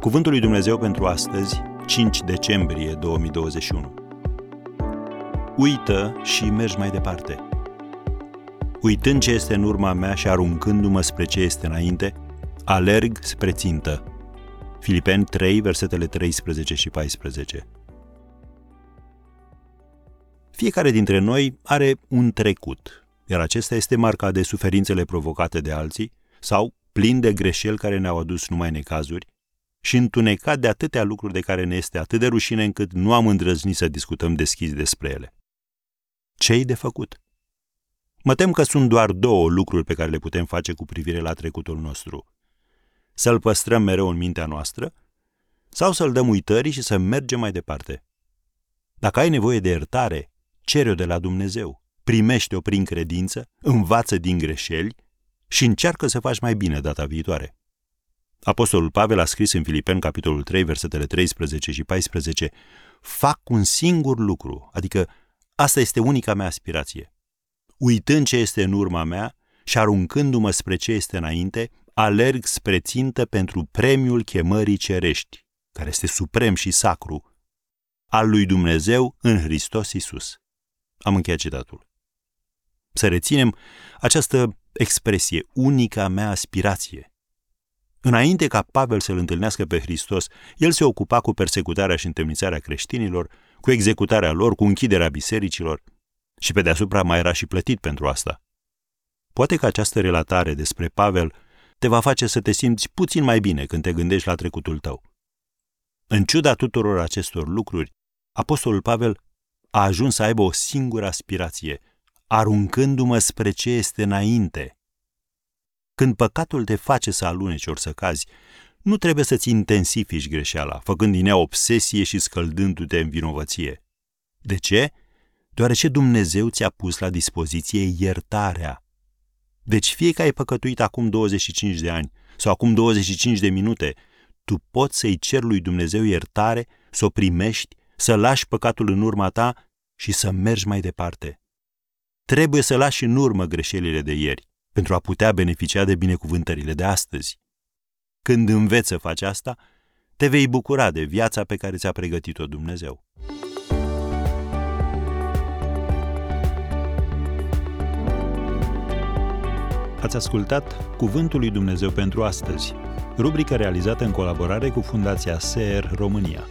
Cuvântul lui Dumnezeu pentru astăzi, 5 decembrie 2021. Uită și mergi mai departe. Uitând ce este în urma mea și aruncându-mă spre ce este înainte, alerg spre țintă. Filipeni 3, versetele 13 și 14. Fiecare dintre noi are un trecut, iar acesta este marcat de suferințele provocate de alții sau plin de greșeli care ne-au adus numai necazuri și întunecat de atâtea lucruri de care ne este atât de rușine încât nu am îndrăznit să discutăm deschis despre ele. Ce-i de făcut? Mă tem că sunt doar două lucruri pe care le putem face cu privire la trecutul nostru. Să-l păstrăm mereu în mintea noastră sau să-l dăm uitării și să mergem mai departe. Dacă ai nevoie de iertare, cere-o de la Dumnezeu, primește-o prin credință, învață din greșeli și încearcă să faci mai bine data viitoare. Apostolul Pavel a scris în Filipeni, capitolul 3, versetele 13 și 14, Fac un singur lucru, adică asta este unica mea aspirație. Uitând ce este în urma mea și aruncându-mă spre ce este înainte, alerg spre țintă pentru premiul chemării cerești, care este suprem și sacru, al lui Dumnezeu în Hristos Isus. Am încheiat citatul. Să reținem această expresie, unica mea aspirație. Înainte ca Pavel să-l întâlnească pe Hristos, el se ocupa cu persecutarea și întemnițarea creștinilor, cu executarea lor, cu închiderea bisericilor și pe deasupra mai era și plătit pentru asta. Poate că această relatare despre Pavel te va face să te simți puțin mai bine când te gândești la trecutul tău. În ciuda tuturor acestor lucruri, Apostolul Pavel a ajuns să aibă o singură aspirație, aruncându-mă spre ce este înainte. Când păcatul te face să aluneci ori să cazi, nu trebuie să-ți intensifici greșeala, făcând din ea obsesie și scăldându-te în vinovăție. De ce? Deoarece Dumnezeu ți-a pus la dispoziție iertarea. Deci fie că ai păcătuit acum 25 de ani sau acum 25 de minute, tu poți să-i cer lui Dumnezeu iertare, să o primești, să lași păcatul în urma ta și să mergi mai departe. Trebuie să lași în urmă greșelile de ieri pentru a putea beneficia de binecuvântările de astăzi. Când înveți să faci asta, te vei bucura de viața pe care ți-a pregătit-o Dumnezeu. Ați ascultat Cuvântul lui Dumnezeu pentru astăzi, rubrica realizată în colaborare cu Fundația SER România.